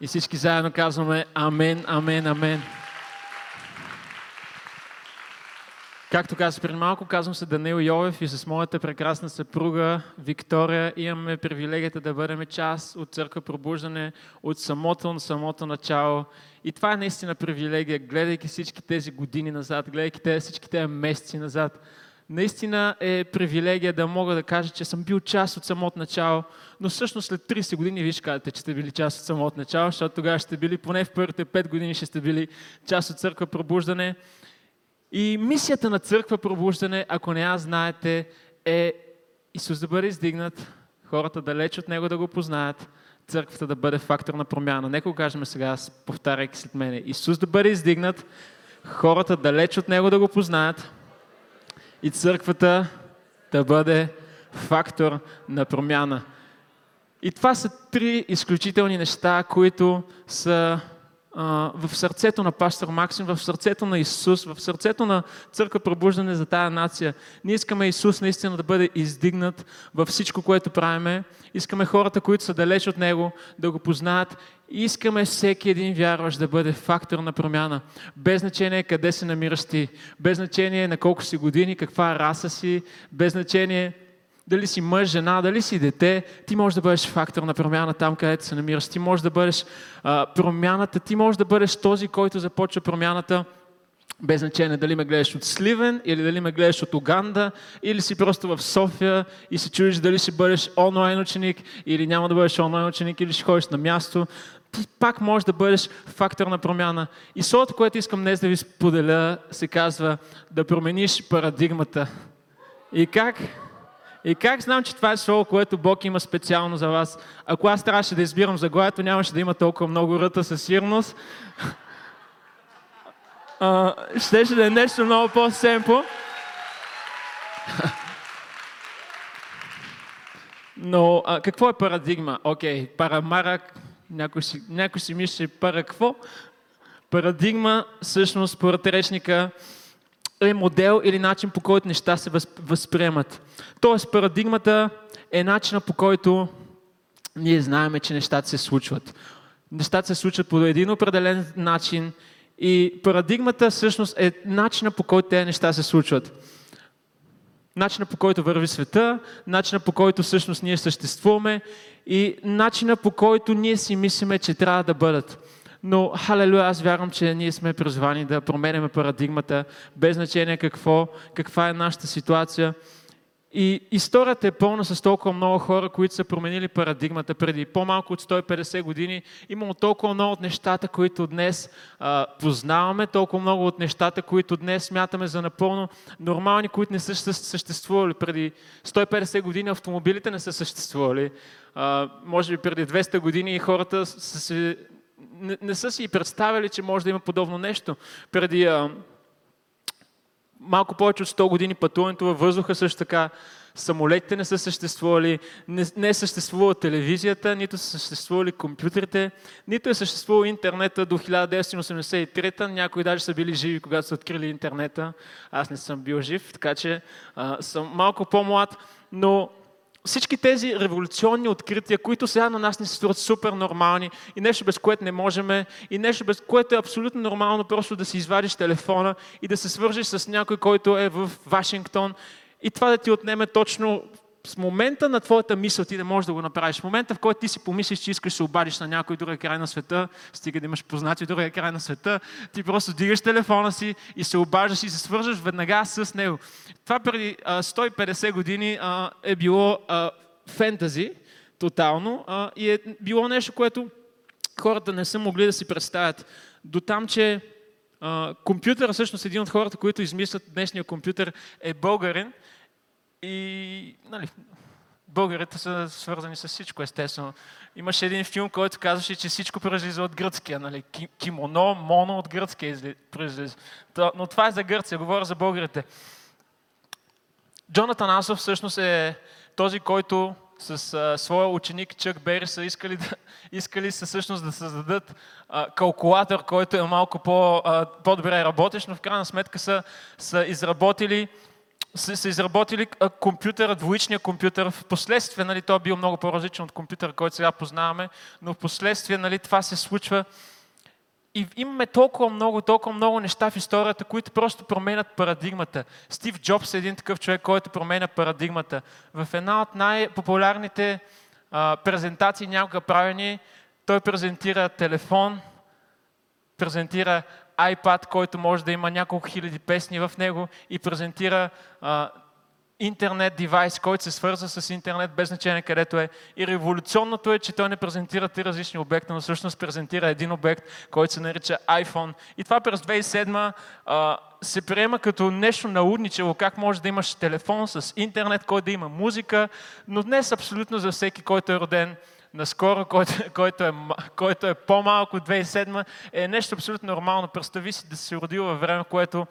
И всички заедно казваме Амен, Амен, Амен. Както казах преди малко, казвам се Данил Йовев и с моята прекрасна съпруга Виктория имаме привилегията да бъдем част от Църква Пробуждане от самото на самото начало. И това е наистина привилегия, гледайки всички тези години назад, гледайки тези, всички тези месеци назад. Наистина е привилегия да мога да кажа, че съм бил част от самото начало, но всъщност след 30 години виж казвате, че сте били част от самото начало, защото тогава ще били, поне в първите 5 години ще сте били част от Църква Пробуждане. И мисията на църква пробуждане, ако не аз знаете, е Исус да бъде издигнат, хората далеч от Него да го познаят, църквата да бъде фактор на промяна. Нека го кажем сега, повтаряйки след мене. Исус да бъде издигнат, хората далеч от Него да го познаят и църквата да бъде фактор на промяна. И това са три изключителни неща, които са в сърцето на пастор Максим, в сърцето на Исус, в сърцето на църква пробуждане за тая нация. Ние искаме Исус наистина да бъде издигнат във всичко, което правиме. Искаме хората, които са далеч от Него, да го познаят. Искаме всеки един вярващ да бъде фактор на промяна. Без значение къде се намираш ти, без значение на колко си години, каква раса си, без значение дали си мъж, жена, дали си дете, ти можеш да бъдеш фактор на промяна там, където се намираш. Ти можеш да бъдеш а, промяната, ти можеш да бъдеш този, който започва промяната без значение дали ме гледаш от Сливен или дали ме гледаш от Уганда или си просто в София и се чудиш дали ще бъдеш онлайн ученик или няма да бъдеш онлайн ученик или ще ходиш на място. Ти пак можеш да бъдеш фактор на промяна. И словото, което искам днес да ви споделя, се казва да промениш парадигмата. И как? И как знам, че това е слово, което Бог има специално за вас? Ако аз трябваше да избирам заглавието, нямаше да има толкова много ръта със сигурност. щеше да е нещо много по-семпо. Но а, какво е парадигма? Окей, okay, парамарак, някой си, някой си мисли пара какво? Парадигма, всъщност, според речника, е модел или начин по който неща се възприемат. Тоест, парадигмата е начина по който ние знаем, че нещата се случват. Нещата се случват по един определен начин и парадигмата всъщност е начина по който тези неща се случват. Начина по който върви света, начина по който всъщност ние съществуваме и начина по който ние си мислиме, че трябва да бъдат. Но, халелуя, аз вярвам, че ние сме призвани да променяме парадигмата, без значение какво, каква е нашата ситуация. И историята е пълна с толкова много хора, които са променили парадигмата преди по-малко от 150 години. Имало толкова много от нещата, които днес а, познаваме, толкова много от нещата, които днес смятаме за напълно нормални, които не са съществували. Преди 150 години автомобилите не са съществували. А, може би преди 200 години хората са се не, не са си представили, че може да има подобно нещо. Преди а, малко повече от 100 години пътуването във въздуха също така, самолетите не са съществували, не, не е съществувала телевизията, нито са съществували компютрите, нито е съществувал интернета до 1983 Някои даже са били живи, когато са открили интернета. Аз не съм бил жив, така че а, съм малко по-млад, но всички тези революционни открития, които сега на нас ни се струват супер нормални и нещо без което не можем, и нещо без което е абсолютно нормално просто да си извадиш телефона и да се свържиш с някой, който е в Вашингтон и това да ти отнеме точно с момента на твоята мисъл ти да можеш да го направиш. В момента, в който ти си помислиш, че искаш да се обадиш на някой друг край на света, стига да имаш познати от край на света, ти просто дигаш телефона си и се обаждаш и се свържаш веднага с него. Това преди а, 150 години а, е било а, фентази, тотално, а, и е било нещо, което хората не са могли да си представят. До там, че а, компютър, всъщност един от хората, които измислят днешния компютър, е българин – и нали, българите са свързани с всичко, естествено. Имаше един филм, който казваше, че всичко произлиза от гръцкия. Нали? Кимоно, моно от гръцкия произлиза. Но това е за Гърция, говоря за българите. Джонатан Асов всъщност е този, който с а, своя ученик Чък Бери са искали, да, искали са всъщност да създадат а, калкулатор, който е малко по, а, по-добре работещ, но в крайна сметка са, са изработили са, изработили компютъра, двоичния компютър. В последствие, нали, той е бил много по-различен от компютъра, който сега познаваме, но в последствие нали, това се случва. И имаме толкова много, толкова много неща в историята, които просто променят парадигмата. Стив Джобс е един такъв човек, който променя парадигмата. В една от най-популярните а, презентации някога правени, той презентира телефон, презентира iPad, който може да има няколко хиляди песни в него и презентира а, интернет девайс, който се свърза с интернет, без значение където е. И революционното е, че той не презентира три различни обекта, но всъщност презентира един обект, който се нарича iPhone. И това през 2007 а, се приема като нещо наудничево, как може да имаш телефон с интернет, който да има музика, но днес абсолютно за всеки, който е роден наскоро, който, който, е, който е по-малко от 2007, е нещо абсолютно нормално. Представи си да се родил във време, което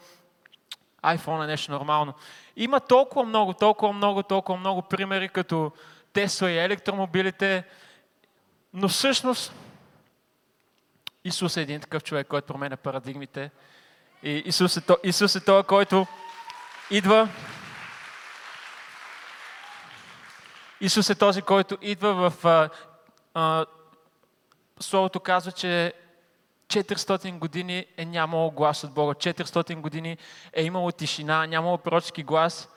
iPhone е нещо нормално. Има толкова много, толкова много, толкова много примери, като Тесла и електромобилите, но всъщност Исус е един такъв човек, който променя парадигмите. И Исус е, то, Исус е този, който идва. Исус е този, който идва в... А, Словото казва, че 400 години е нямало глас от Бога. 400 години е имало тишина, нямало пророчески глас,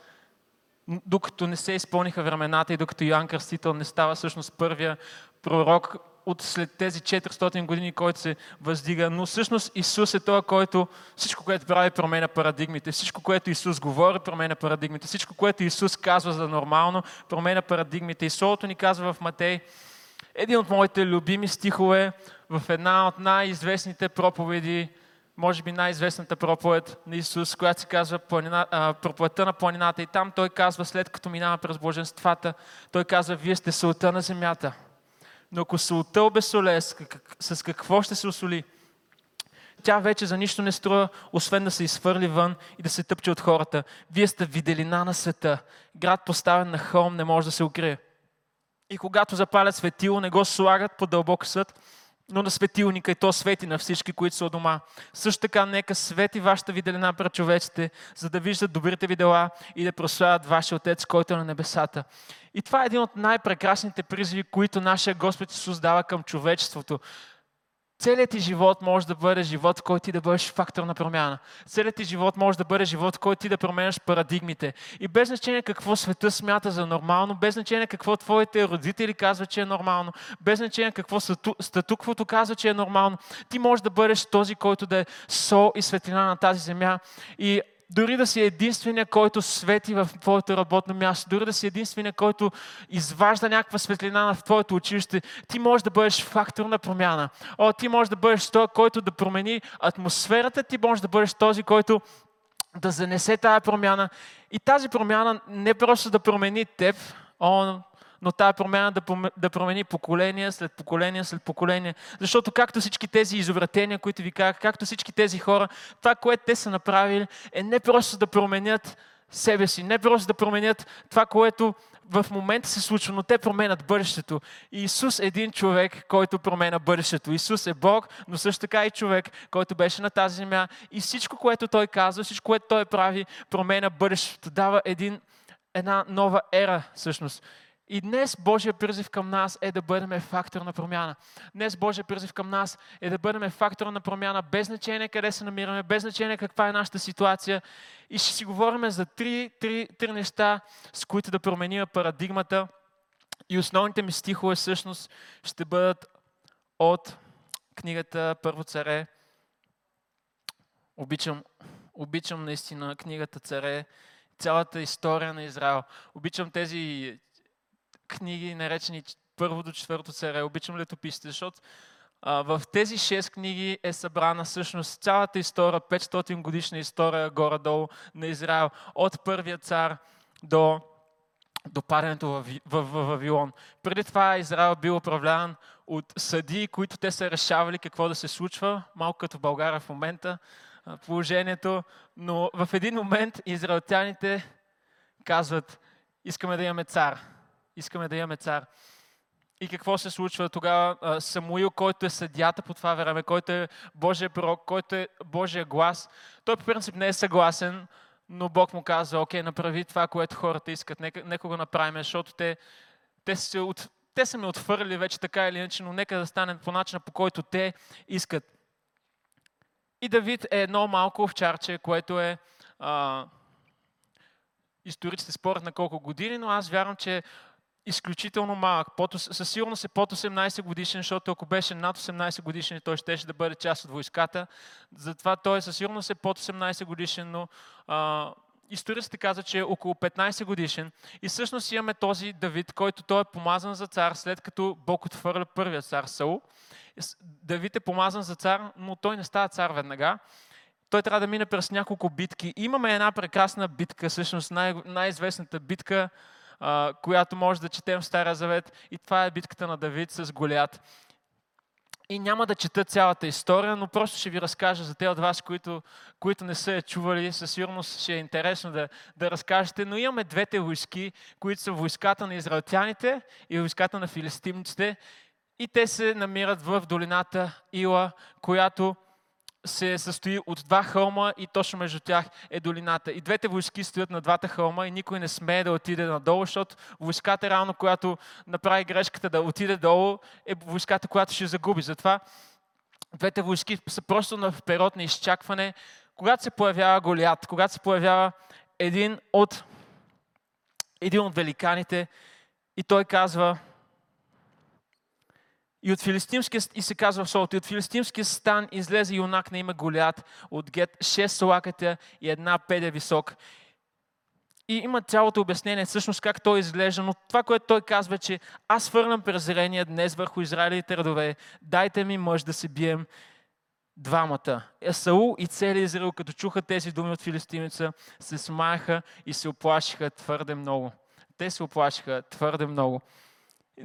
докато не се изпълниха времената и докато Йоанн Кръстител не става всъщност първия пророк от след тези 400 години, който се въздига. Но всъщност Исус е този, който всичко, което прави, променя парадигмите. Всичко, което Исус говори, променя парадигмите. Всичко, което Исус казва за нормално, променя парадигмите. И Словото ни казва в Матей, един от моите любими стихове в една от най-известните проповеди, може би най-известната проповед на Исус, която се казва планина, а, проповедта на планината. И там той казва, след като минава през блаженствата, той казва, вие сте солта на земята. Но ако солта обесоле, с какво ще се осоли? Тя вече за нищо не струва, освен да се изхвърли вън и да се тъпче от хората. Вие сте виделина на света. Град поставен на хълм не може да се укрие. И когато запалят светило, не го слагат по дълбок съд, но на светилника и то свети на всички, които са у дома. Също така, нека свети вашата виделина пред човеците, за да виждат добрите ви дела и да прославят вашия Отец, който е на небесата. И това е един от най-прекрасните призиви, които нашия Господ Исус дава към човечеството. Целият ти живот може да бъде живот, който ти да бъдеш фактор на промяна. Целият ти живот може да бъде живот, който ти да променяш парадигмите. И без значение какво света смята за нормално, без значение какво твоите родители казват, че е нормално, без значение какво статуквото казва, че е нормално, ти можеш да бъдеш този, който да е сол и светлина на тази земя. И дори да си единствения, който свети в твоето работно място, дори да си единствения, който изважда някаква светлина в твоето училище, ти можеш да бъдеш фактор на промяна. О, ти можеш да бъдеш този, който да промени атмосферата, ти можеш да бъдеш този, който да занесе тая промяна. И тази промяна не просто да промени теб, о, но тази промяна да, промени поколение след поколение след поколение. Защото както всички тези извратения, които ви казах, както всички тези хора, това, което те са направили, е не просто да променят себе си, не просто да променят това, което в момента се случва, но те променят бъдещето. Исус е един човек, който променя бъдещето. Исус е Бог, но също така и човек, който беше на тази земя. И всичко, което Той казва, всичко, което Той прави, променя бъдещето. Дава един, една нова ера, всъщност. И днес Божия призив към нас е да бъдем фактор на промяна. Днес Божия призив към нас е да бъдем фактор на промяна, без значение къде се намираме, без значение каква е нашата ситуация. И ще си говорим за три, три, три неща, с които да променим парадигмата. И основните ми стихове всъщност ще бъдат от книгата Първо царе. Обичам, обичам наистина книгата Царе, цялата история на Израел. Обичам тези книги, наречени първо до четвърто царе. Обичам летописите, защото а, в тези шест книги е събрана всъщност цялата история, 500 годишна история горе-долу на Израел, от първия цар до, до падането в, в, в Вавилон. Преди това Израел бил управляван от съдии, които те са решавали какво да се случва, малко като България в момента положението, но в един момент израелтяните казват, искаме да имаме цар искаме да имаме цар. И какво се случва тогава? Самуил, който е съдята по това време, който е Божия пророк, който е Божия глас, той по принцип не е съгласен, но Бог му казва, окей, направи това, което хората искат, нека, нека го направим, защото те, те, се от, те са ме отвърли вече така или иначе, но нека да стане по начина, по който те искат. И Давид е едно малко овчарче, което е а, историците спорят на колко години, но аз вярвам, че изключително малък. Със сигурност е под 18 годишен, защото ако беше над 18 годишен, той щеше да бъде част от войската. Затова той със сигурност е под 18 годишен, но а, историците казват, че е около 15 годишен. И всъщност имаме този Давид, който той е помазан за цар, след като Бог отвърля първия цар Саул. Давид е помазан за цар, но той не става цар веднага. Той трябва да мине през няколко битки. Имаме една прекрасна битка, всъщност най- най-известната битка, която може да четем в Стария Завет. И това е битката на Давид с Голят. И няма да чета цялата история, но просто ще ви разкажа за те от вас, които, които не са я чували. Със сигурност ще е интересно да, да разкажете. Но имаме двете войски, които са войската на израелтяните и войската на филистимците. И те се намират в долината Ила, която се състои от два хълма и точно между тях е долината. И двете войски стоят на двата хълма и никой не смее да отиде надолу, защото войската реално, която направи грешката да отиде долу, е войската, която ще загуби. Затова двете войски са просто на период на изчакване. Когато се появява Голиат, когато се появява един от, един от великаните и той казва, и от филистимския, и се казва в Солото, и от филистимския стан излезе юнак на име Голят от Гет, шест лаката и една педе висок. И има цялото обяснение всъщност как той изглежда, но това, което той казва, че аз върнам презрение днес върху Израилите родове, дайте ми мъж да се бием двамата. Есаул и целият Израил, като чуха тези думи от филистимеца, се смаяха и се оплашиха твърде много. Те се оплашиха твърде много.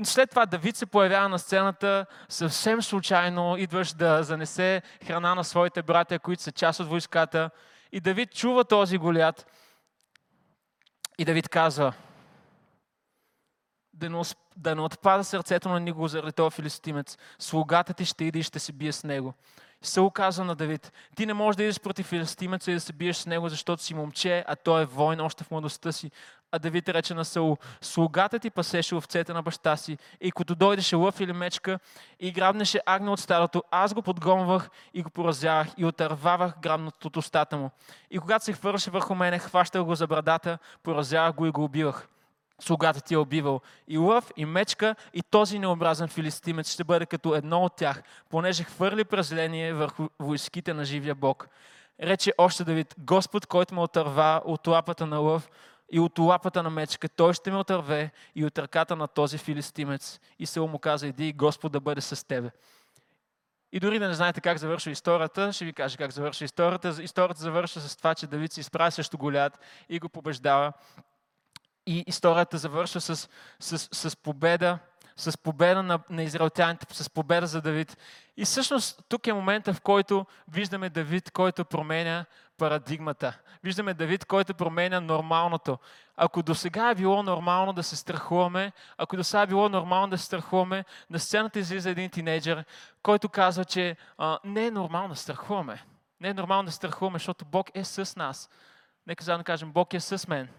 След това Давид се появява на сцената съвсем случайно, идваш да занесе храна на своите братя, които са част от войската. И Давид чува този голят. И Давид казва, да не, да не отпада сърцето на никого заради този филистимец. Слугата ти ще иде и ще се бие с него. Саул казва на Давид, ти не можеш да идеш против филистимеца и да се биеш с него, защото си момче, а той е войн още в младостта си. А Давид рече на Саул, слугата ти пасеше овцете на баща си и като дойдеше лъв или мечка и грабнеше агне от старото, аз го подгонвах и го поразявах и отървавах грабното от устата му. И когато се хвърляше върху мене, хващах го за брадата, поразявах го и го убивах слугата ти е убивал. И лъв, и мечка, и този необразен филистимец ще бъде като едно от тях, понеже хвърли презрение върху войските на живия Бог. Рече още Давид, Господ, който ме отърва от лапата на лъв и от лапата на мечка, той ще ме отърве и от ръката на този филистимец. И се му каза, иди Господ да бъде с тебе. И дори да не знаете как завършва историята, ще ви кажа как завършва историята. Историята завършва с това, че Давид се изправи срещу Голят и го побеждава. И историята завършва с, с, с победа, с победа на, на израелтяните, с победа за Давид. И всъщност тук е момента, в който виждаме Давид, който променя парадигмата. Виждаме Давид, който променя нормалното. Ако до сега е било нормално да се страхуваме, ако до сега е било нормално да се страхуваме, на сцената излиза един тинейджър, който казва, че а, не е нормално да страхуваме. Не е нормално да страхуваме, защото Бог е с нас. Нека заедно кажем, Бог е с мен.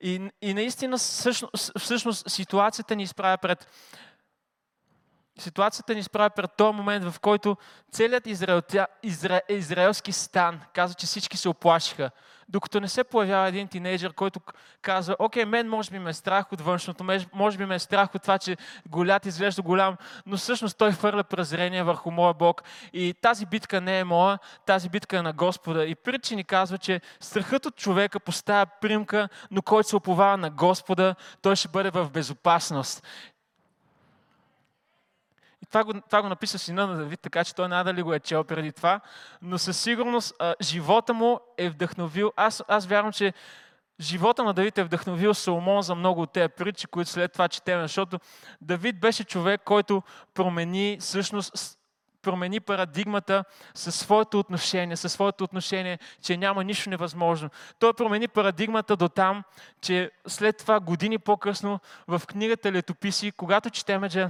И, и наистина всъщност, всъщност ситуацията ни изправя пред Ситуацията ни изправя пред този момент, в който целият израелтя, изра, израелски стан казва, че всички се оплашиха. Докато не се появява един тинейджър, който казва, окей, мен може би ме е страх от външното, може би ме е страх от това, че голят изглежда голям, но всъщност той хвърля презрение върху моя Бог. И тази битка не е моя, тази битка е на Господа. И притчи ни казва, че страхът от човека поставя примка, но който се оповава на Господа, той ще бъде в безопасност. Това го, това го написа сина на Давид, така че той надали го е чел преди това. Но със сигурност а, живота му е вдъхновил. Аз, аз вярвам, че живота на Давид е вдъхновил Соломон за много от тези притчи, които след това четем, защото Давид беше човек, който промени всъщност промени парадигмата със своето отношение, със своето отношение, че няма нищо невъзможно. Той промени парадигмата до там, че след това години по-късно в книгата Летописи, когато четеме, че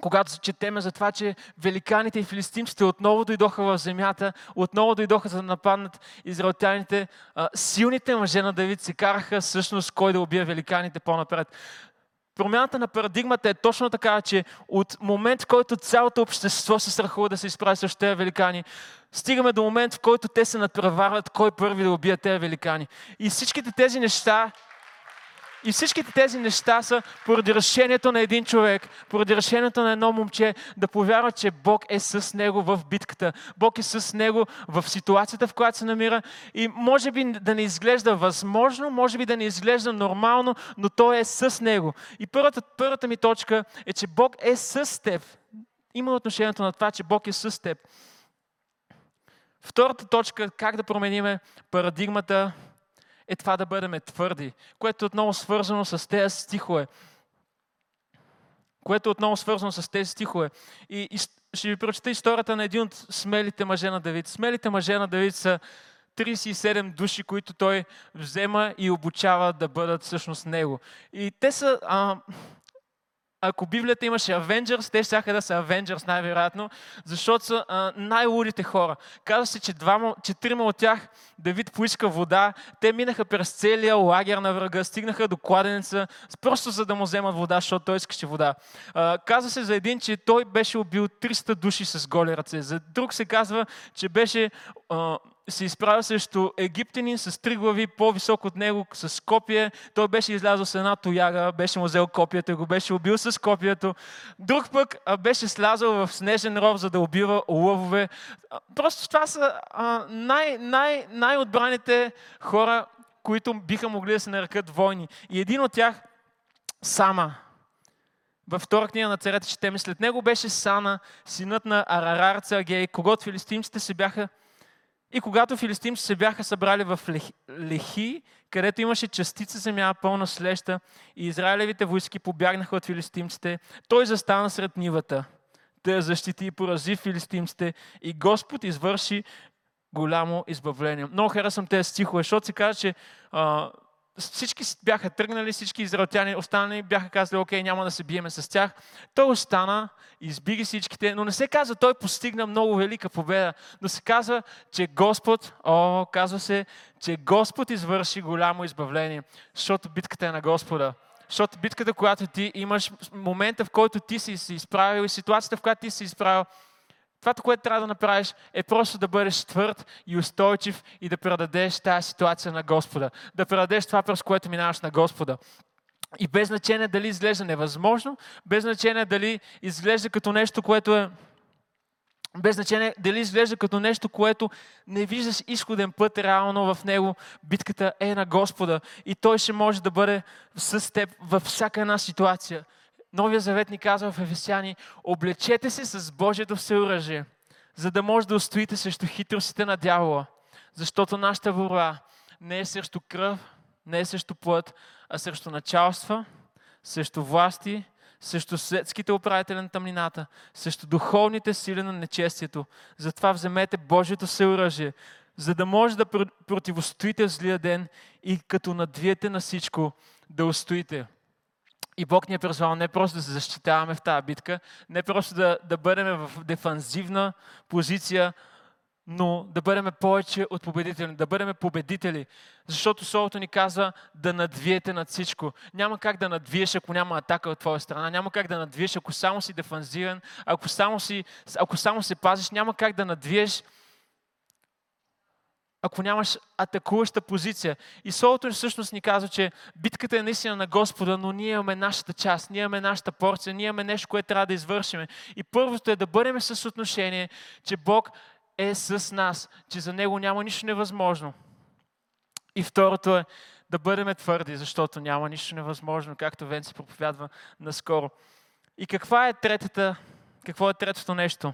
когато четеме за това, че великаните и филистимците отново дойдоха в земята, отново дойдоха за да нападнат израелтяните, силните мъже на Давид се караха всъщност кой да убие великаните по-напред. Промяната на парадигмата е точно така, че от момент, в който цялото общество се страхува да се изправи срещу тези великани, стигаме до момент, в който те се надпреварват кой първи да убие тези великани. И всичките тези неща и всичките тези неща са поради решението на един човек, поради решението на едно момче да повярва, че Бог е с него в битката. Бог е с него в ситуацията, в която се намира. И може би да не изглежда възможно, може би да не изглежда нормално, но Той е с него. И първата, първата ми точка е, че Бог е с теб. Има отношението на това, че Бог е с теб. Втората точка, как да промениме парадигмата е това да бъдем твърди, което е отново свързано с тези стихове. Което е отново свързано с тези стихове. И, и ще ви прочета историята на един от смелите мъже на Давид. Смелите мъже на Давид са 37 души, които той взема и обучава да бъдат всъщност него. И те са а, ако Библията имаше Avengers, те ще да са Avengers най-вероятно, защото са а, най-лудите хора. Казва се, че двама, четирима от тях Давид поиска вода, те минаха през целия лагер на врага, стигнаха до кладенеца, просто за да му вземат вода, защото той искаше вода. А, казва се за един, че той беше убил 300 души с голи ръце. За друг се казва, че беше а, се изправя срещу египтянин с три глави, по-висок от него, с копие. Той беше излязъл с една тояга, беше му взел копието и го беше убил с копието. Друг пък беше слязал в снежен ров, за да убива лъвове. Просто това са най- най- най-отбраните хора, които биха могли да се нарекат войни. И един от тях, Сама, във втора книга на царете четеме, след него беше Сана, синът на Арарар Царгей, когато филистимците се бяха и когато филистимци се бяха събрали в Лехи, където имаше частица земя пълна слеща и израилевите войски побягнаха от филистимците, той застана сред нивата я защити и порази филистимците и Господ извърши голямо избавление. Много харесвам тези стихове, защото се казва, че а, всички бяха тръгнали, всички израелтяни останали бяха казали, окей, няма да се биеме с тях. Той остана, изби ги всичките, но не се казва, той постигна много велика победа, но се казва, че Господ, о, казва се, че Господ извърши голямо избавление, защото битката е на Господа. Защото битката, която ти имаш, момента в който ти си се изправил и ситуацията, в която ти си изправил, Това, което трябва да направиш, е просто да бъдеш твърд и устойчив и да предадеш тази ситуация на Господа. Да предадеш това, през което минаваш на Господа. И без значение дали изглежда невъзможно, без значение дали изглежда като нещо, което е без значение дали изглежда като нещо, което не виждаш изходен път реално в него, битката е на Господа и Той ще може да бъде с теб във всяка една ситуация. Новия завет ни казва в Ефесяни, облечете се с Божието всеоръжие, за да може да устоите срещу хитростите на дявола. Защото нашата борба не е срещу кръв, не е срещу плът, а срещу началства, срещу власти, срещу светските управители на тъмнината, срещу духовните сили на нечестието. Затова вземете Божието всеоръжие, за да може да противостоите в злия ден и като надвиете на всичко, да устоите. И Бог ни е призвал не просто да се защитаваме в тази битка, не просто да, да бъдем в дефанзивна позиция, но да бъдем повече от победители, да бъдем победители. Защото Словото ни казва да надвиете над всичко. Няма как да надвиеш, ако няма атака от твоя страна. Няма как да надвиеш, ако само си дефанзивен, ако само, си, ако само се пазиш. Няма как да надвиеш, ако нямаш атакуваща позиция. И Словото всъщност ни казва, че битката е наистина на Господа, но ние имаме нашата част, ние имаме нашата порция, ние имаме нещо, което трябва да извършим. И първото е да бъдем с отношение, че Бог е с нас, че за Него няма нищо невъзможно. И второто е да бъдем твърди, защото няма нищо невъзможно, както Вен се проповядва наскоро. И каква е третата, какво е третото нещо?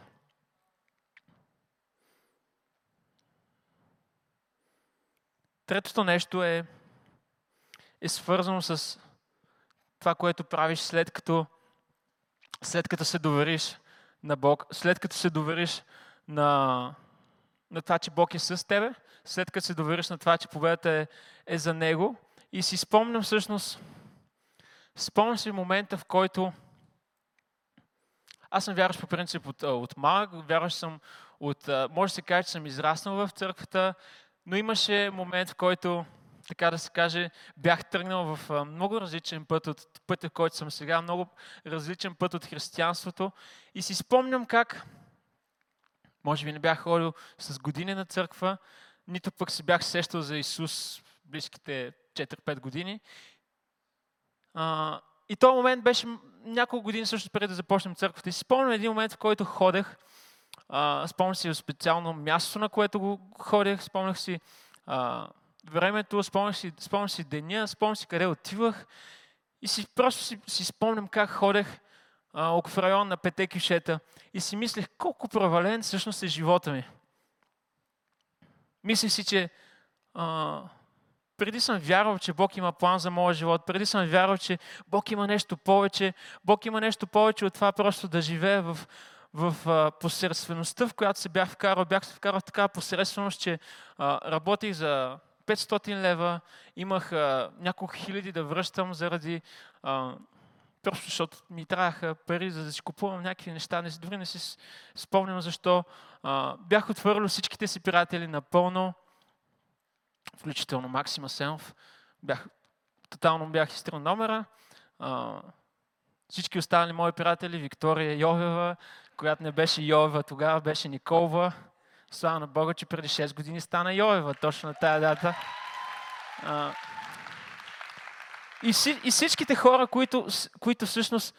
Третото нещо е, е свързано с това, което правиш след като, след като се довериш на Бог, след като се довериш на, на това, че Бог е с тебе, след като се довериш на това, че победата е, е за Него. И си спомням всъщност, спомням си момента, в който аз съм вярващ по принцип от, от малък, вярващ съм от, може да се каже, че съм израснал в църквата, но имаше момент, в който, така да се каже, бях тръгнал в много различен път от пътя, който съм сега, много различен път от християнството. И си спомням как, може би не бях ходил с години на църква, нито пък си бях сещал за Исус близките 4-5 години. А, и този момент беше няколко години също преди да започнем църквата. И си спомням един момент, в който ходех. Спомням си специално място, на което го ходех. Спомнях си а, времето, спомнях си, спомням си деня, спомням си къде отивах. И си, просто си, си спомням как ходех а, в район на пете кишета. И си мислех колко провален всъщност е живота ми. Мислех си, че а, преди съм вярвал, че Бог има план за моя живот, преди съм вярвал, че Бог има нещо повече, Бог има нещо повече от това просто да живее в, в а, посредствеността, в която се бях вкарал. Бях се вкарал в такава посредственост, че работих за 500 лева, имах няколко хиляди да връщам заради просто защото ми трябваха пари, за да си купувам някакви неща. Не, дори не си спомням защо. А, бях отвърил всичките си приятели напълно включително Максима Сенов. Бях, тотално бях изтрил номера. А, всички останали мои приятели, Виктория Йовева, която не беше Йовева, тогава беше Николва. Слава на Бога, че преди 6 години стана Йовева, точно на тая дата. А, и, и всичките хора, които, които всъщност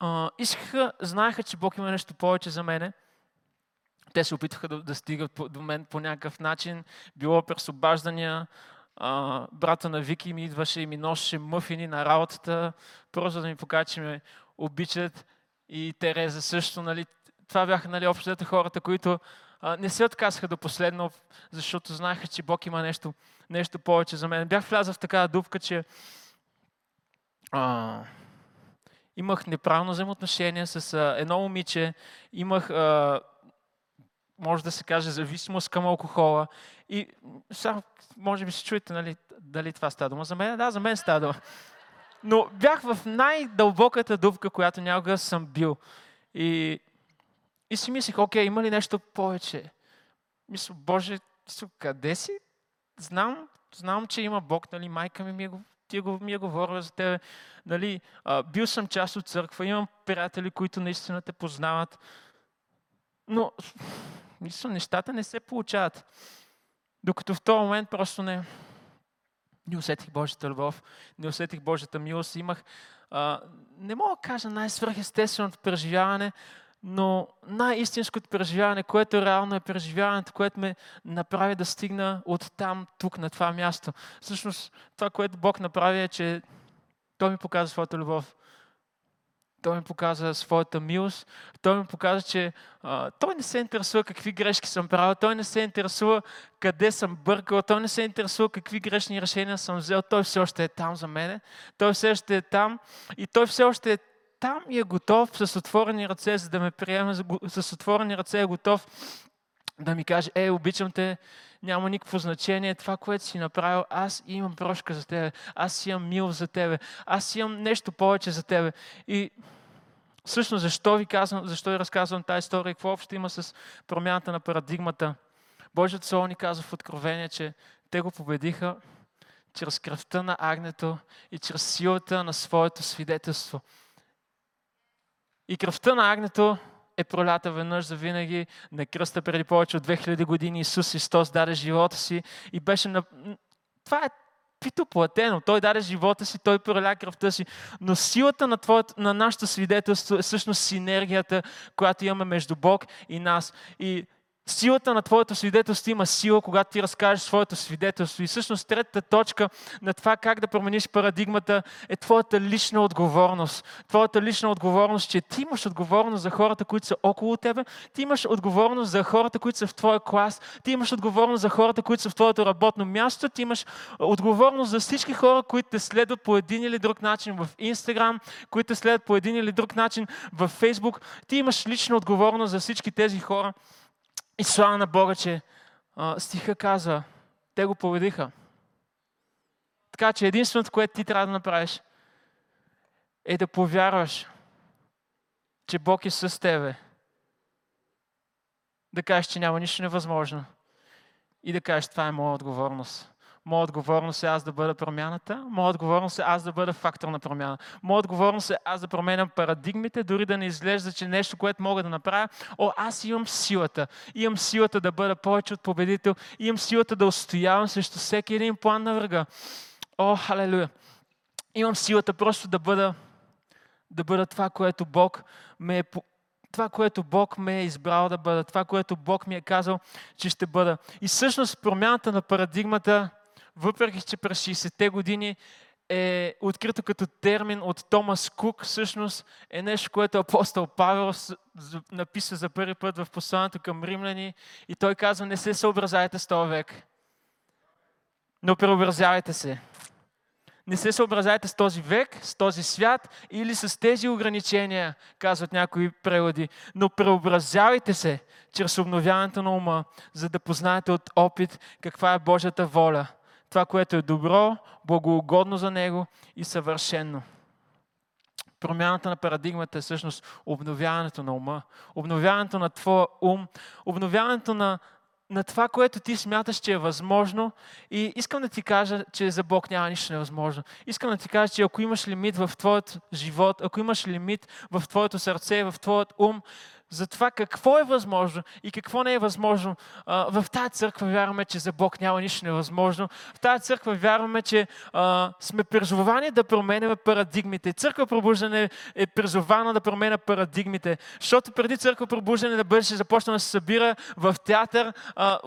а, искаха, знаеха, че Бог има нещо повече за мене, те се опитваха да, да стигат до мен по някакъв начин. Било през обаждания. А, брата на Вики ми идваше и ми носеше мъфини на работата, просто да ми покаже, че ме обичат. И Тереза също. Нали, това бяха нали, общите хората, които а, не се отказаха до последно, защото знаеха, че Бог има нещо, нещо повече за мен. Бях влязъл в такава дупка, че а, имах неправилно взаимоотношение с а, едно момиче, имах а, може да се каже, зависимост към алкохола. И само, може би се чуете, нали, дали това става дума за мен. Да, за мен става дума. Но бях в най-дълбоката дупка, която някога съм бил. И, и си мислих, окей, има ли нещо повече? Мисля, Боже, къде си? Знам, знам, че има Бог, нали, майка ми ми е, ти го, ми е говорила за тебе. Нали, а, бил съм част от църква, имам приятели, които наистина те познават. Но мисля, нещата не се получават. Докато в този момент просто не, не усетих Божията любов, не усетих Божията милост. Имах, а, не мога да кажа най-свръхестественото преживяване, но най-истинското преживяване, което реално е преживяването, което ме направи да стигна от там, тук, на това място. Всъщност, това, което Бог направи е, че Той ми показа своята любов. Той ми показа своята милост. Той ми показа, че а, той не се интересува какви грешки съм правил. Той не се интересува къде съм бъркал. Той не се интересува какви грешни решения съм взел. Той все още е там за мене. Той все още е там. И той все още е там и е готов с отворени ръце, за да ме приеме. С отворени ръце е готов да ми каже, е, обичам те, няма никакво значение това, което си направил. Аз имам прошка за тебе. Аз имам мил за тебе. Аз имам нещо повече за тебе. И всъщност защо ви казвам, защо ви разказвам тази история? Какво общо има с промяната на парадигмата? Божието Слово ни казва в Откровение, че те го победиха чрез кръвта на агнето и чрез силата на своето свидетелство. И кръвта на агнето е пролята веднъж за винаги на кръста преди повече от 2000 години. Исус Христос даде живота си и беше на... Това е пито платено. Той даде живота си, той проля кръвта си. Но силата на, твоето, на нашето свидетелство е всъщност синергията, която имаме между Бог и нас. И Силата на твоето свидетелство има сила, когато ти разкажеш своето свидетелство. И всъщност третата точка на това как да промениш парадигмата е твоята лична отговорност. Твоята лична отговорност, че ти имаш отговорност за хората, които са около тебе, ти имаш отговорност за хората, които са в твоя клас, ти имаш отговорност за хората, които са в твоето работно място, ти имаш отговорност за всички хора, които те следват по един или друг начин в Инстаграм, които те следват по един или друг начин в Фейсбук. Ти имаш лична отговорност за всички тези хора. И слава на Бога, че а, стиха казва, те го победиха. Така че единственото, което ти трябва да направиш, е да повярваш, че Бог е с тебе. Да кажеш, че няма нищо невъзможно. И да кажеш, това е моя отговорност. Моя отговорност е аз да бъда промяната. Моя отговорност е аз да бъда фактор на промяна. Моя отговорност е аз да променям парадигмите, дори да не изглежда, че нещо, което мога да направя. О, аз имам силата. Имам силата да бъда повече от победител. Имам силата да устоявам срещу всеки един план на врага. О, халелуя. Имам силата просто да бъда, да бъда това, което Бог ме е това, което Бог ме е избрал да бъда, това, което Бог ми е казал, че ще бъда. И всъщност промяната на парадигмата въпреки че през 60-те години е открито като термин от Томас Кук, всъщност е нещо, което апостол Павел написа за първи път в посланието към римляни и той казва, не се съобразявайте с този век, но преобразявайте се. Не се съобразявайте с този век, с този свят или с тези ограничения, казват някои преводи, но преобразявайте се чрез обновяването на ума, за да познаете от опит каква е Божията воля – това, което е добро, благоугодно за него и съвършено. Промяната на парадигмата е всъщност обновяването на ума, обновяването на твоя ум, обновяването на, на това, което ти смяташ, че е възможно. И искам да ти кажа, че за Бог няма нищо невъзможно. Искам да ти кажа, че ако имаш лимит в твоят живот, ако имаш лимит в твоето сърце, в твоят ум, за това какво е възможно и какво не е възможно. В тази църква вярваме, че за Бог няма нищо невъзможно. В тази църква вярваме, че сме призовани да променяме парадигмите. Църква пробуждане е призована да променя парадигмите. Защото преди църква пробуждане да бъдеше започнала да се събира в театър,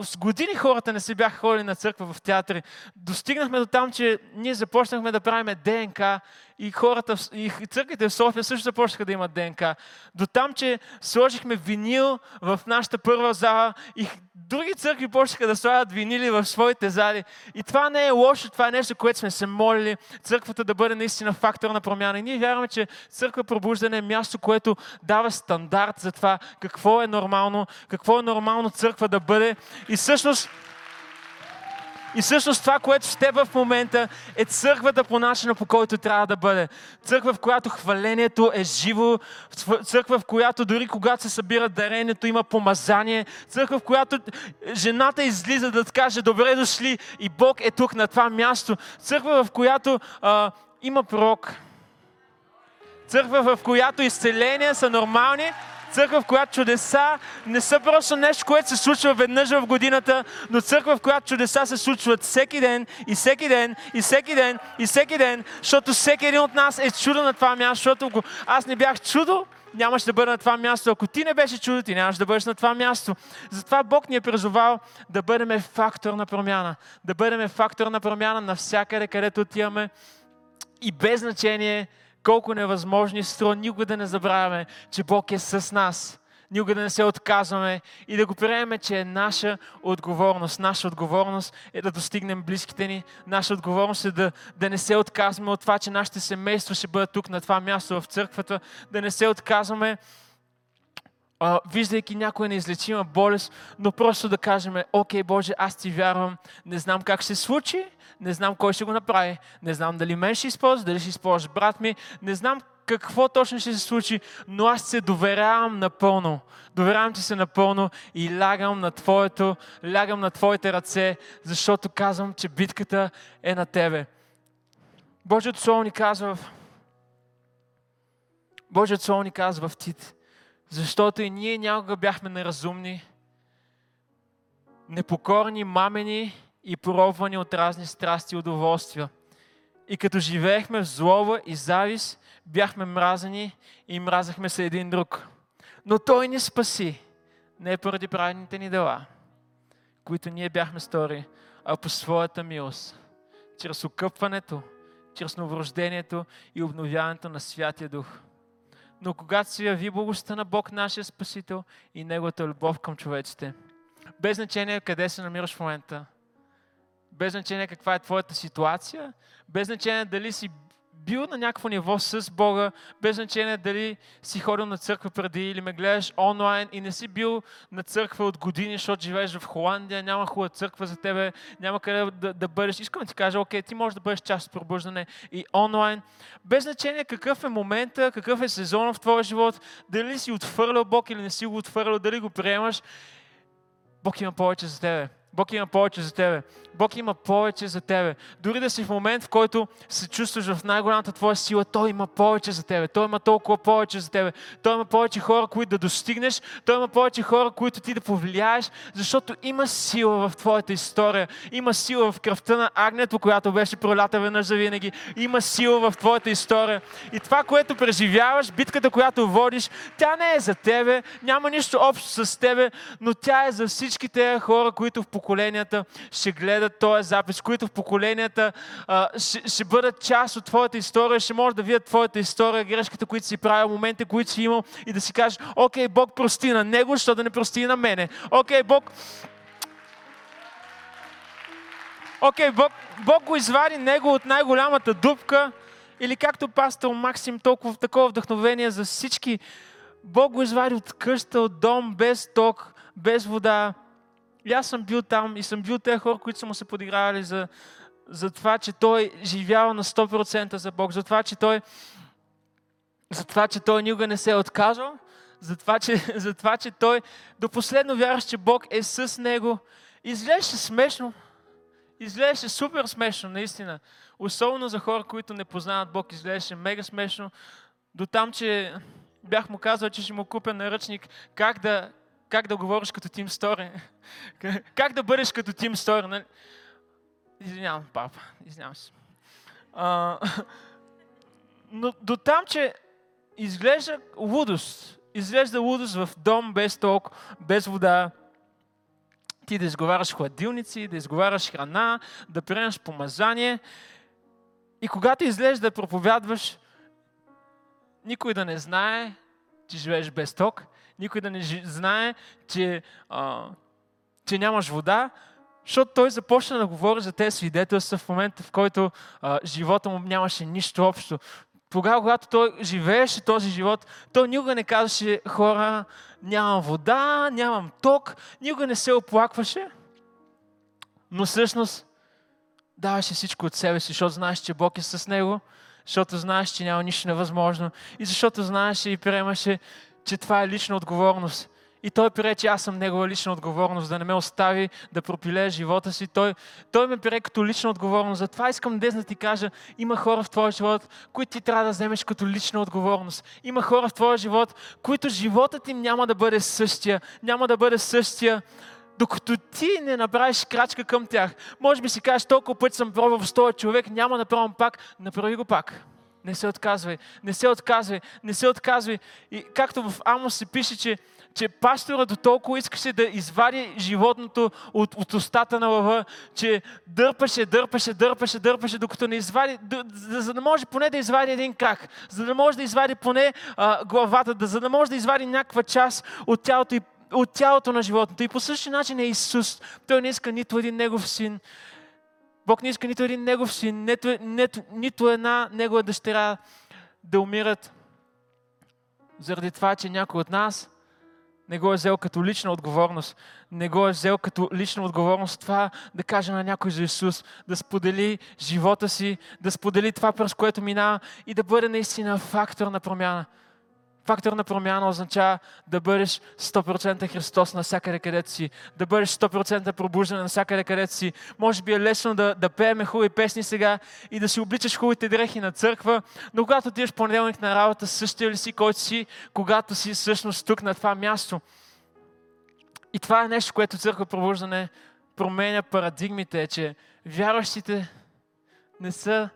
с години хората не се бяха ходили на църква в театри. Достигнахме до там, че ние започнахме да правим ДНК и хората, и църквите в София също започнаха да имат ДНК. До там, че сложихме винил в нашата първа зала и други църкви почнаха да слагат винили в своите зали. И това не е лошо, това е нещо, което сме се молили. Църквата да бъде наистина фактор на промяна. И ние вярваме, че църква пробуждане е място, което дава стандарт за това какво е нормално, какво е нормално църква да бъде. И всъщност и всъщност това, което ще в момента е църквата по начина, по който трябва да бъде. Църква, в която хвалението е живо, църква, в която дори когато се събира дарението, има помазание, църква, в която жената излиза да каже добре дошли и Бог е тук на това място. Църква, в която а, има пророк. Църква, в която изцеления са нормални, Църква, в която чудеса не са просто нещо, което се случва веднъж в годината, но църква, в която чудеса се случват всеки ден и всеки ден и всеки ден и всеки ден, защото всеки един от нас е чудо на това място, защото ако аз не бях чудо, нямаше да бъда на това място. Ако ти не беше чудо, ти нямаше да бъдеш на това място. Затова Бог ни е призовал да бъдем фактор на промяна. Да бъдем фактор на промяна навсякъде, където отиваме. И без значение колко невъзможни струва, никога да не забравяме, че Бог е с нас. Никога да не се отказваме и да го приемем, че е наша отговорност. Наша отговорност е да достигнем близките ни. Наша отговорност е да, да не се отказваме от това, че нашите семейства ще бъдат тук на това място в църквата. Да не се отказваме а, виждайки някоя неизлечима болест, но просто да кажем, окей, Боже, аз ти вярвам, не знам как ще се случи, не знам кой ще го направи, не знам дали мен ще използва, дали ще използваш брат ми, не знам какво точно ще се случи, но аз се доверявам напълно. Доверявам ти се напълно и лягам на, твоето, лягам на твоите ръце, защото казвам, че битката е на тебе. Божието Слово ни казва в Божието Слово ни казва в Тит, защото и ние някога бяхме неразумни, непокорни, мамени и поробвани от разни страсти и удоволствия. И като живеехме в злоба и завис, бяхме мразени и мразахме се един друг. Но Той ни спаси, не поради праведните ни дела, които ние бяхме стори, а по своята милост, чрез окъпването, чрез новорождението и обновяването на Святия Дух. Но когато се яви благостта на Бог, нашия Спасител и Неговата любов към човеците, без значение къде се намираш в момента, без значение каква е твоята ситуация, без значение дали си бил на някакво ниво с Бога, без значение дали си ходил на църква преди или ме гледаш онлайн и не си бил на църква от години, защото живееш в Холандия, няма хубава църква за тебе, няма къде да, да бъдеш. Искам да ти кажа, окей, ти можеш да бъдеш част от пробуждане и онлайн. Без значение какъв е момента, какъв е сезон в твоя живот, дали си отвърлял Бог или не си го отвърлял, дали го приемаш, Бог има повече за тебе. Бог има повече за тебе. Бог има повече за тебе. Дори да си в момент, в който се чувстваш в най-голямата твоя сила, Той има повече за тебе. Той има толкова повече за тебе. Той има повече хора, които да достигнеш. Той има повече хора, които ти да повлияеш, защото има сила в твоята история. Има сила в кръвта на агнето, която беше пролята веднъж за винаги. Има сила в твоята история. И това, което преживяваш, битката, която водиш, тя не е за тебе, няма нищо общо с тебе, но тя е за всичките хора, които в поколенията ще гледат този запис, които в поколенията а, ще, ще бъдат част от твоята история, ще може да видят твоята история, грешките, които си правил, моментите, които си имал и да си кажеш, окей, Бог прости на него, що да не прости и на мене. Окей, Бог... Окей, Бог, Бог го извади него от най-голямата дупка, или както пастор Максим, толкова такова вдъхновение за всички. Бог го извади от къща, от дом, без ток, без вода, и аз съм бил там и съм бил тези хора, които са му се подигравали за, за това, че той живява на 100% за Бог, за това, че той, за това, че той никога не се е отказал, за това, че, за това, че той до последно вярваш, че Бог е с него. Изглеждаше смешно. Изглеждаше супер смешно, наистина. Особено за хора, които не познават Бог, изглеждаше мега смешно. До там, че бях му казал, че ще му купя наръчник как да, как да говориш като Тим Стори. Как да бъдеш като Тим Стори. Нали? Извинявам, папа. Извинявам се. А, но до там, че изглежда лудост. Изглежда лудост в дом без ток, без вода. Ти да изговаряш хладилници, да изговаряш храна, да приемаш помазание. И когато излезеш да проповядваш, никой да не знае, че живееш без ток, никой да не знае, че, а, че нямаш вода, защото той започна да говори за тези свидетелства в момента, в който а, живота му нямаше нищо общо. Тогава, когато той живееше този живот, той никога не казваше хора, нямам вода, нямам ток, никога не се оплакваше, но всъщност даваше всичко от себе си, защото знаеш, че Бог е с него, защото знаеш, че няма нищо невъзможно и защото знаеше и приемаше, че това е лична отговорност. И той прие, че аз съм негова лична отговорност, да не ме остави да пропилее живота си. Той, той ме прие като лична отговорност. Затова искам днес да ти кажа, има хора в твоя живот, които ти трябва да вземеш като лична отговорност. Има хора в твоя живот, които животът им няма да бъде същия. Няма да бъде същия, докато ти не направиш крачка към тях. Може би си кажеш, толкова път съм пробвал с този човек, няма да пробвам пак, направи го пак. Не се отказвай, не се отказвай, не се отказвай. И както в Амос се пише, че, че пастора до толкова искаше да извади животното от, от устата на лъва, че дърпаше, дърпаше, дърпаше, дърпаше, докато не извади, за, за да може поне да извади един крак, за да може да извади поне а, главата, да, за да може да извади някаква част от тялото и от тялото на животното. И по същия начин е Исус. Той не иска нито един негов син Бог не иска нито един негов син, нито, нито, нито една негова дъщеря да умират заради това, че някой от нас не го е взел като лична отговорност. Не го е взел като лична отговорност това да каже на някой за Исус, да сподели живота си, да сподели това, през което минава и да бъде наистина фактор на промяна. Фактор на промяна означава да бъдеш 100% Христос навсякъде където си, да бъдеш 100% пробуждане навсякъде където си. Може би е лесно да, да пееме хубави песни сега и да си обличаш хубавите дрехи на църква, но когато отидеш понеделник на работа, същия ли си, който си, когато си всъщност тук на това място. И това е нещо, което църква пробуждане променя парадигмите, е, че вярващите не са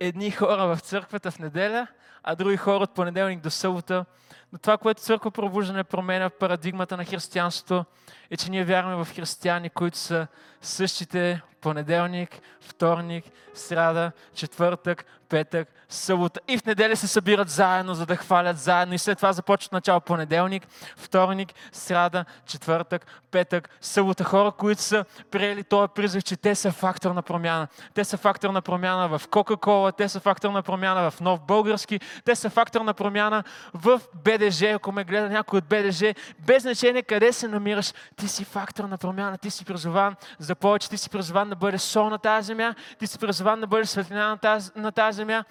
едни хора в църквата в неделя, а други хора от понеделник до събота. Но това, което църква пробуждане променя в парадигмата на християнството, е, че ние вярваме в християни, които са същите понеделник, вторник, сряда, четвъртък, петък, събота и в неделя се събират заедно, за да хвалят заедно и след това започват начало понеделник, вторник, сряда, четвъртък, петък, събота. Хора, които са приели този призив, че те са фактор на промяна. Те са фактор на промяна в Кока-Кола, те са фактор на промяна в Нов Български, те са фактор на промяна в БДЖ, ако ме гледа някой от БДЖ, без значение къде се намираш, ти си фактор на промяна, ти си призован за повече, ти си призован да бъдеш сол на тази земя, ти си призован да бъдеш светлина на тази, на тази земя.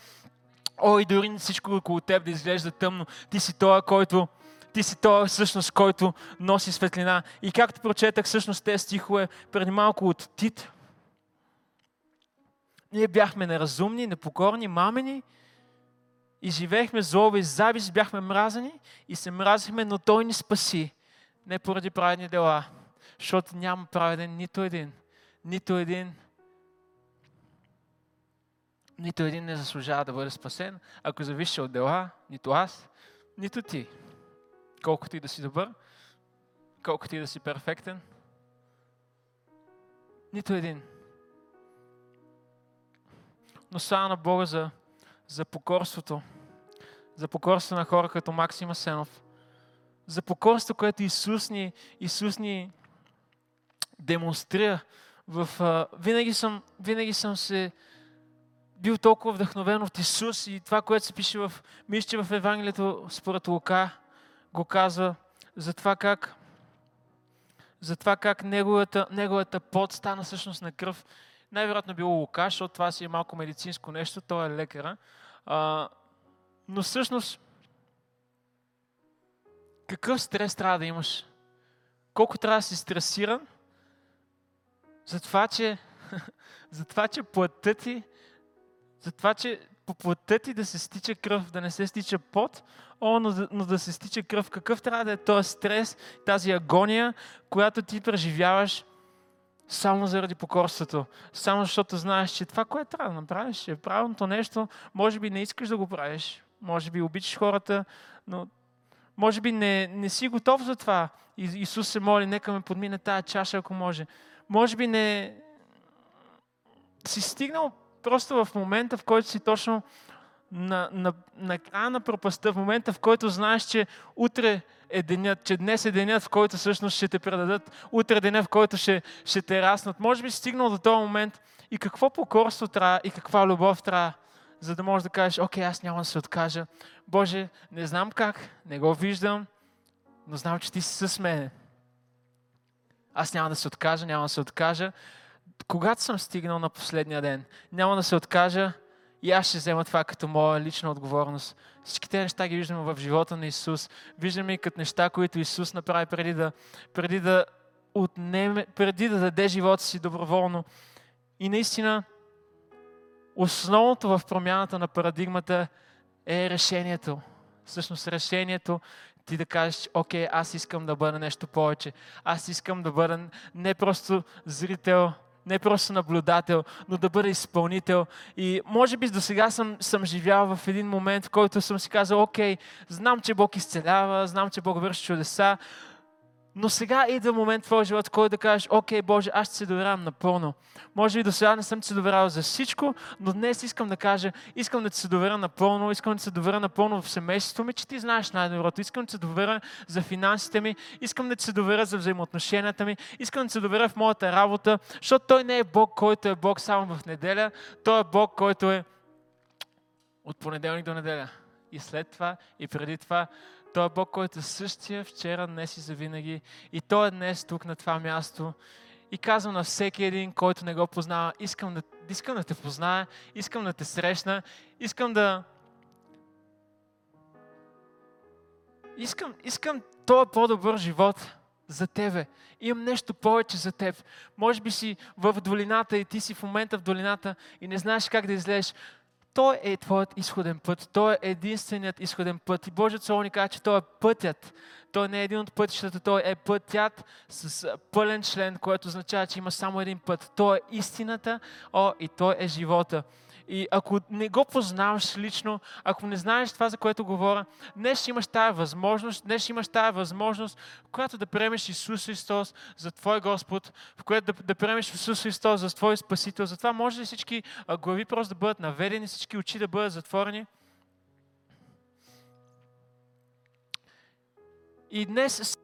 Ой, дори всичко около теб да изглежда тъмно. Ти си той, който ти си той всъщност, който носи светлина. И както прочетах всъщност тези стихове преди малко от Тит, ние бяхме неразумни, непокорни, мамени и живеехме злоба и завист, бяхме мразени и се мразихме, но Той ни спаси. Не поради праведни дела, защото няма праведен нито един. Нито един нито един не заслужава да бъде спасен, ако зависи от дела, нито аз, нито ти. Колкото и да си добър, колкото и да си перфектен, нито един. Но слава на Бога за, за покорството, за покорство на хора като Максим Асенов, за покорство, което Исус ни, Исус ни демонстрира. В, а, винаги, съм, винаги съм се бил толкова вдъхновен от Исус и това, което се пише в, мисля, в Евангелието според Лука, го казва за това как за това как неговата, неговата пот стана всъщност на кръв. Най-вероятно било Лука, защото това си е малко медицинско нещо, той е лекара. А, но всъщност, какъв стрес трябва да имаш? Колко трябва да си стресиран за това, че, за това, че плътта ти за това, че по плътта ти да се стича кръв, да не се стича пот, о, но, но да се стича кръв. Какъв трябва да е този стрес, тази агония, която ти преживяваш само заради покорството. Само защото знаеш, че това, което трябва да направиш, е правилното нещо. Може би не искаш да го правиш. Може би обичаш хората, но може би не, не си готов за това. И, Исус се моли, нека ме подмине тая чаша, ако може. Може би не си стигнал просто в момента, в който си точно на, на, на края на пропаста, в момента, в който знаеш, че утре е денят, че днес е денят, в който всъщност ще те предадат, утре е денят, в който ще, ще те раснат. Може би си стигнал до този момент и какво покорство трябва и каква любов трябва, за да можеш да кажеш, окей, аз няма да се откажа. Боже, не знам как, не го виждам, но знам, че ти си с мене. Аз няма да се откажа, няма да се откажа когато съм стигнал на последния ден, няма да се откажа и аз ще взема това като моя лична отговорност. Всички тези неща ги виждаме в живота на Исус. Виждаме и като неща, които Исус направи преди да, преди да отнеме, преди да даде живота си доброволно. И наистина, основното в промяната на парадигмата е решението. Всъщност решението ти да кажеш, окей, аз искам да бъда нещо повече. Аз искам да бъда не просто зрител, не просто наблюдател, но да бъда изпълнител. И може би до сега съм, съм живял в един момент, в който съм си казал, окей, знам, че Бог изцелява, знам, че Бог върши чудеса, но сега идва момент в твоя живот, в който да кажеш, окей, Боже, аз ще се доверявам напълно. Може би до сега не съм се доверял за всичко, но днес искам да кажа, искам да ти се доверя напълно, искам да се доверя напълно в семейството ми, че ти знаеш най-доброто. Искам да се доверя за финансите ми, искам да ти се доверя за взаимоотношенията ми, искам да се доверя в моята работа, защото Той не е Бог, който е Бог само в неделя, Той е Бог, който е от понеделник до неделя. И след това, и преди това, той е Бог, който е същия вчера, днес и завинаги. И Той е днес тук на това място. И казвам на всеки един, който не го познава, искам да, искам да те позная, искам да те срещна, искам да... Искам, искам този по-добър живот за тебе. Имам нещо повече за теб. Може би си в долината и ти си в момента в долината и не знаеш как да излезеш. Той е твоят изходен път. Той е единственият изходен път. И Божието Слово ни казва, че Той е пътят. Той не е един от пътищата, Той е пътят с пълен член, което означава, че има само един път. Той е истината, о, и Той е живота. И ако не го познаваш лично, ако не знаеш това, за което говоря, днес имаш тая възможност, днес имаш тая възможност, в която да приемеш Исус Христос за Твой Господ, в която да, да приемеш Исус Христос за Твой Спасител. Затова може ли всички глави просто да бъдат наведени, всички очи да бъдат затворени? И днес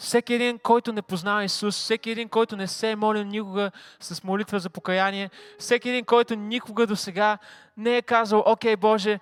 всеки един, който не познава Исус, всеки един, който не се е молил никога с молитва за покаяние, всеки един, който никога до сега не е казал, окей, Боже,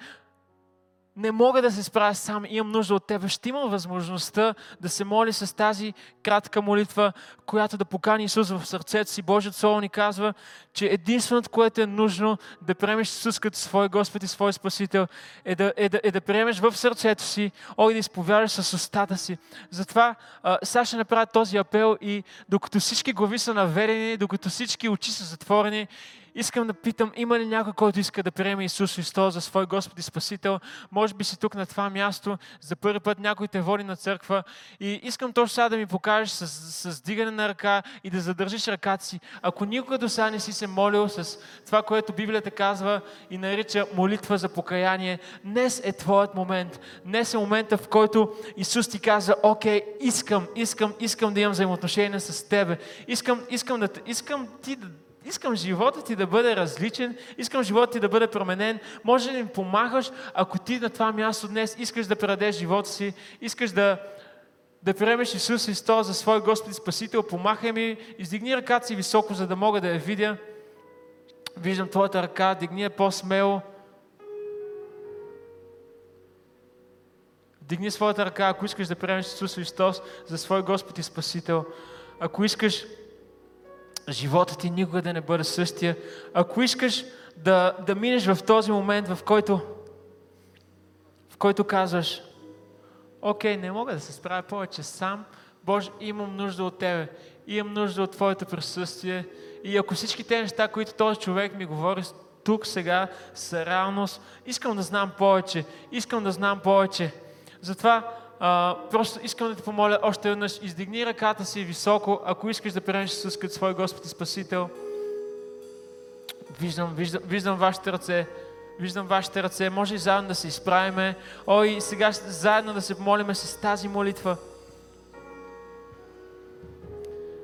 не мога да се справя сам, имам нужда от Тебе. Ще имам възможността да се моли с тази кратка молитва, която да покани Исус в сърцето си. Божият Слово ни казва, че единственото, което е нужно да приемеш Исус като свой Господ и свой Спасител, е да, е да, е да приемеш в сърцето си, о, и да изповядаш с устата си. Затова сега ще направя този апел и докато всички глави са наверени, докато всички очи са затворени, Искам да питам, има ли някой, който иска да приеме Исус Христос за свой Господ и Спасител? Може би си тук на това място, за първи път някой те води на църква и искам точно сега да ми покажеш с, с дигане на ръка и да задържиш ръката си. Ако никога до сега не си се молил с това, което Библията казва и нарича молитва за покаяние, днес е твоят момент. Днес е момента, в който Исус ти казва, окей, искам, искам, искам да имам взаимоотношения с Тебе. Искам, искам, да, искам ти да Искам живота ти да бъде различен, искам живота ти да бъде променен. Може ли ми помагаш, ако ти на това място днес искаш да предадеш живота си, искаш да, да приемеш Исус Христос за свой Господ и Спасител, помахай ми, издигни ръката си високо, за да мога да я видя. Виждам твоята ръка, дигни я по-смело. Дигни своята ръка, ако искаш да приемеш Исус Христос за свой Господ и Спасител. Ако искаш живота ти никога да не бъде същия. Ако искаш да, да минеш в този момент, в който, в който казваш, окей, не мога да се справя повече сам, Боже, имам нужда от Тебе, имам нужда от Твоето присъствие. И ако всички те неща, които този човек ми говори тук сега, са реалност, искам да знам повече, искам да знам повече. Затова а, просто искам да те помоля още веднъж, издигни ръката си високо, ако искаш да приемеш Исус като свой Господ и Спасител. Виждам, виждам, виждам вашите ръце. Виждам вашите ръце. Може и заедно да се изправиме. О, и сега заедно да се помолиме с тази молитва.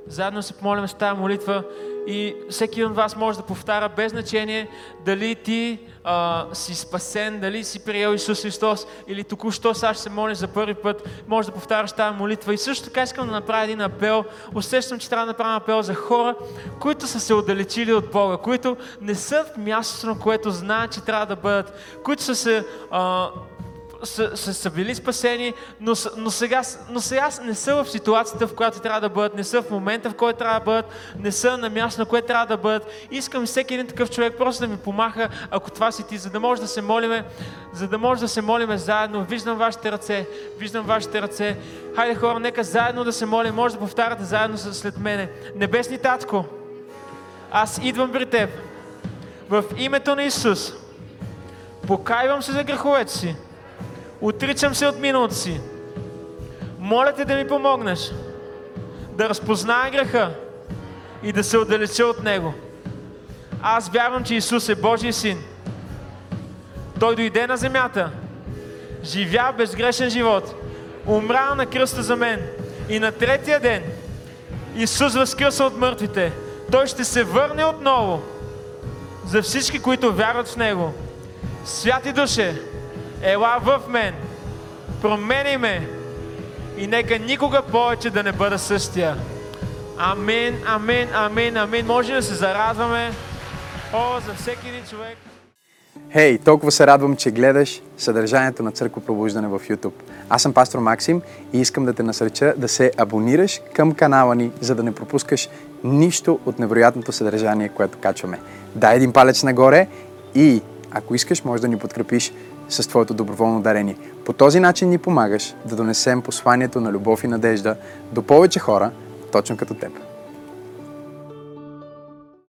Заедно се помолим с тази молитва и всеки от вас може да повтаря без значение дали ти а, си спасен, дали си приел Исус Христос или току-що сега ще се молиш за първи път, може да повтаряш тази молитва. И също така искам да направя един апел. Усещам, че трябва да направя апел за хора, които са се отдалечили от Бога, които не са в мястото, на което знаят, че трябва да бъдат, които са се а, са, са, са били спасени, но, но, сега, но сега не са в ситуацията, в която трябва да бъдат, не са в момента, в който трябва да бъдат, не са на място, на което трябва да бъдат. Искам всеки един такъв човек просто да ми помаха, ако това си ти, за да може да се молиме, за да може да се молиме заедно. Виждам вашите ръце, виждам вашите ръце. Хайде хора, нека заедно да се молим, може да повтаряте заедно след мене. Небесни татко, аз идвам при теб в името на Исус. Покайвам се за греховете си Отричам се от миналото си. Моля те да ми помогнеш да разпозная греха и да се отдалеча от него. Аз вярвам, че Исус е Божий син. Той дойде на земята, живя безгрешен живот, умря на кръста за мен и на третия ден Исус възкръса от мъртвите. Той ще се върне отново за всички, които вярват в Него. Святи душе, ела в мен, променяй ме и нека никога повече да не бъда същия. Амин, амин, амин, амин. Може да се зарадваме. О, за всеки един човек. Хей, hey, толкова се радвам, че гледаш съдържанието на Църква Пробуждане в YouTube. Аз съм пастор Максим и искам да те насреча да се абонираш към канала ни, за да не пропускаш нищо от невероятното съдържание, което качваме. Дай един палец нагоре и ако искаш, може да ни подкрепиш с твоето доброволно дарение. По този начин ни помагаш да донесем посланието на любов и надежда до повече хора, точно като теб.